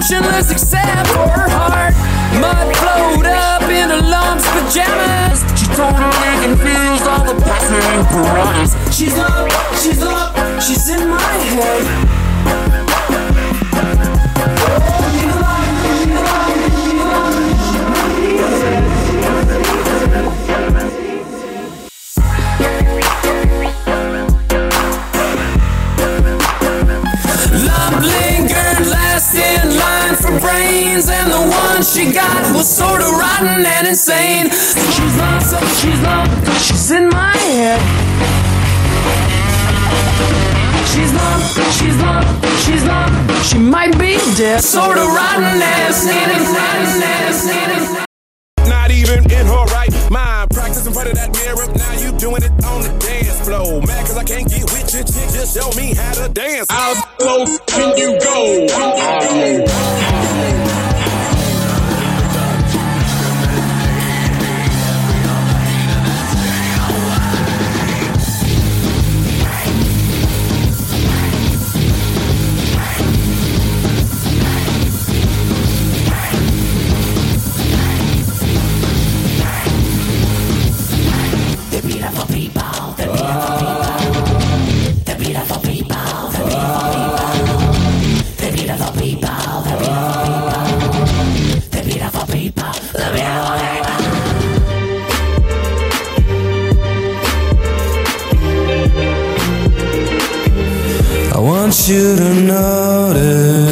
motionless except for her heart. Mud flowed up into Lump's pajamas. She totally confused all the passing piranhas. She's up, she's up, she's in my head. One she got was sort of rotten and insane. She's lost, she's lost, she's in my head. She's lost, she's lost, she's lost, she might be dead. Sort of rotten and insane. Not even in her right mind. Practice in front of that mirror. Now you doing it on the dance floor. Mad cause I can't get with you. Chick, just show me how to dance. How low can you go? Can you go? You to notice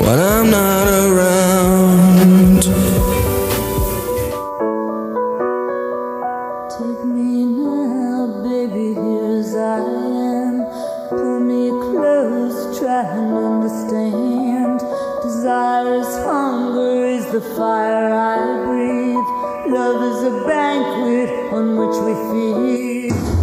when I'm not around. Take me now, baby, here as I am. Pull me close, try and understand. Desire is hunger, is the fire I breathe. Love is a banquet on which we feed.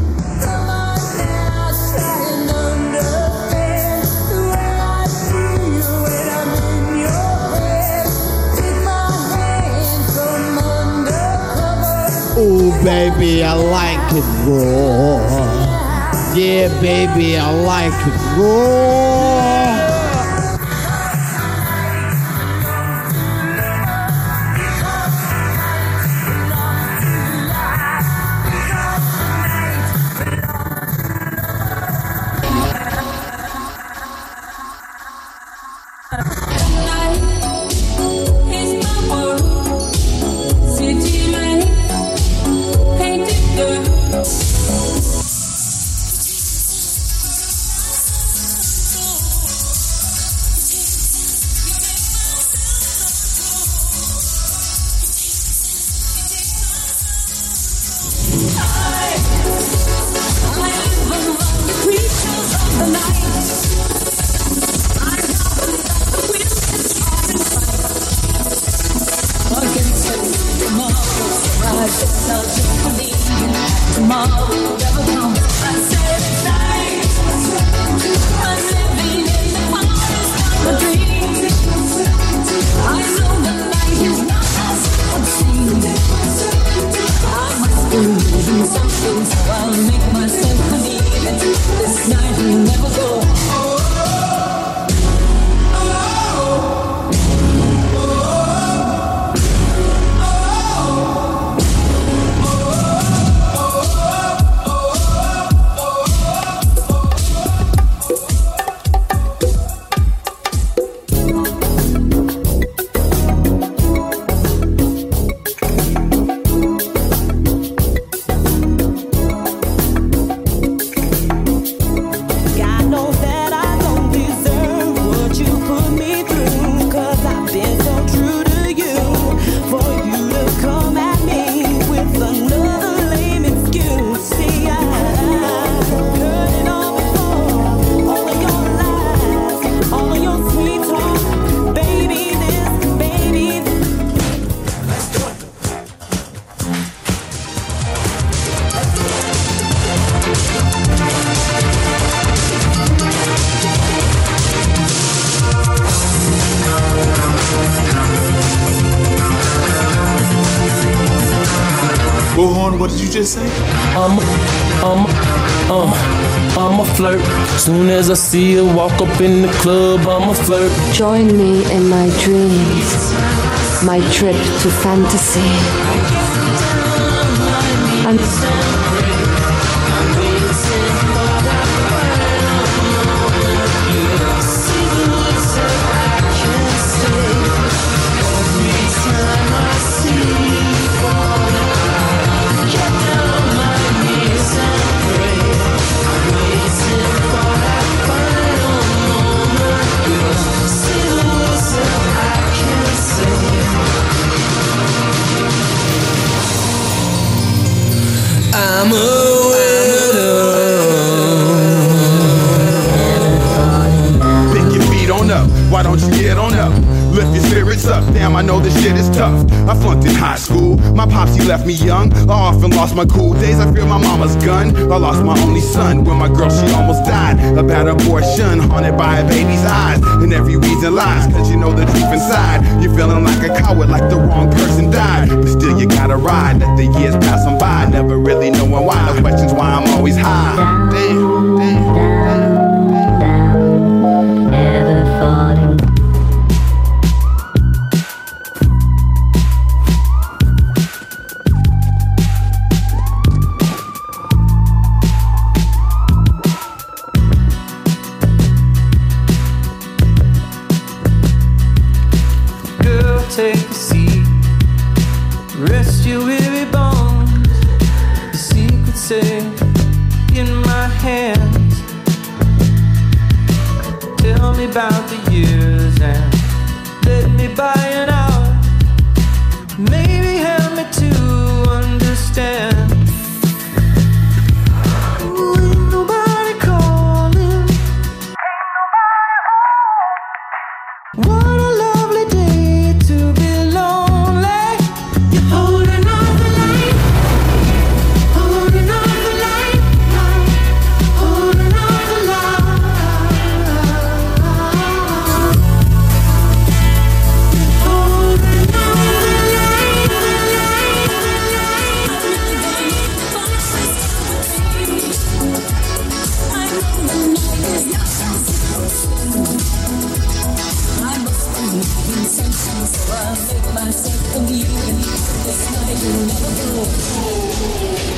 Baby, I like it raw. Yeah, baby, I like it raw. I just me tomorrow. Bullhorn, what did you just say? Um, um, um, I'm a flirt. Soon as I see her walk up in the club, I'm a flirt. Join me in my dreams, my trip to fantasy. And I'm Lift your spirits up, damn, I know this shit is tough. I flunked in high school, my pops, he left me young. I often lost my cool days, I fear my mama's gun. I lost my only son when my girl, she almost died. A bad abortion, haunted by a baby's eyes. And every reason lies, cause you know the truth inside. You're feeling like a coward, like the wrong person died. But still, you gotta ride, let the years pass on by. Never really knowing why, no questions why I'm always high. Damn, damn. Take a seat. Rest your weary bones. The secret safe in my hands. Tell me about the years and So I make myself believe in. This night will never go.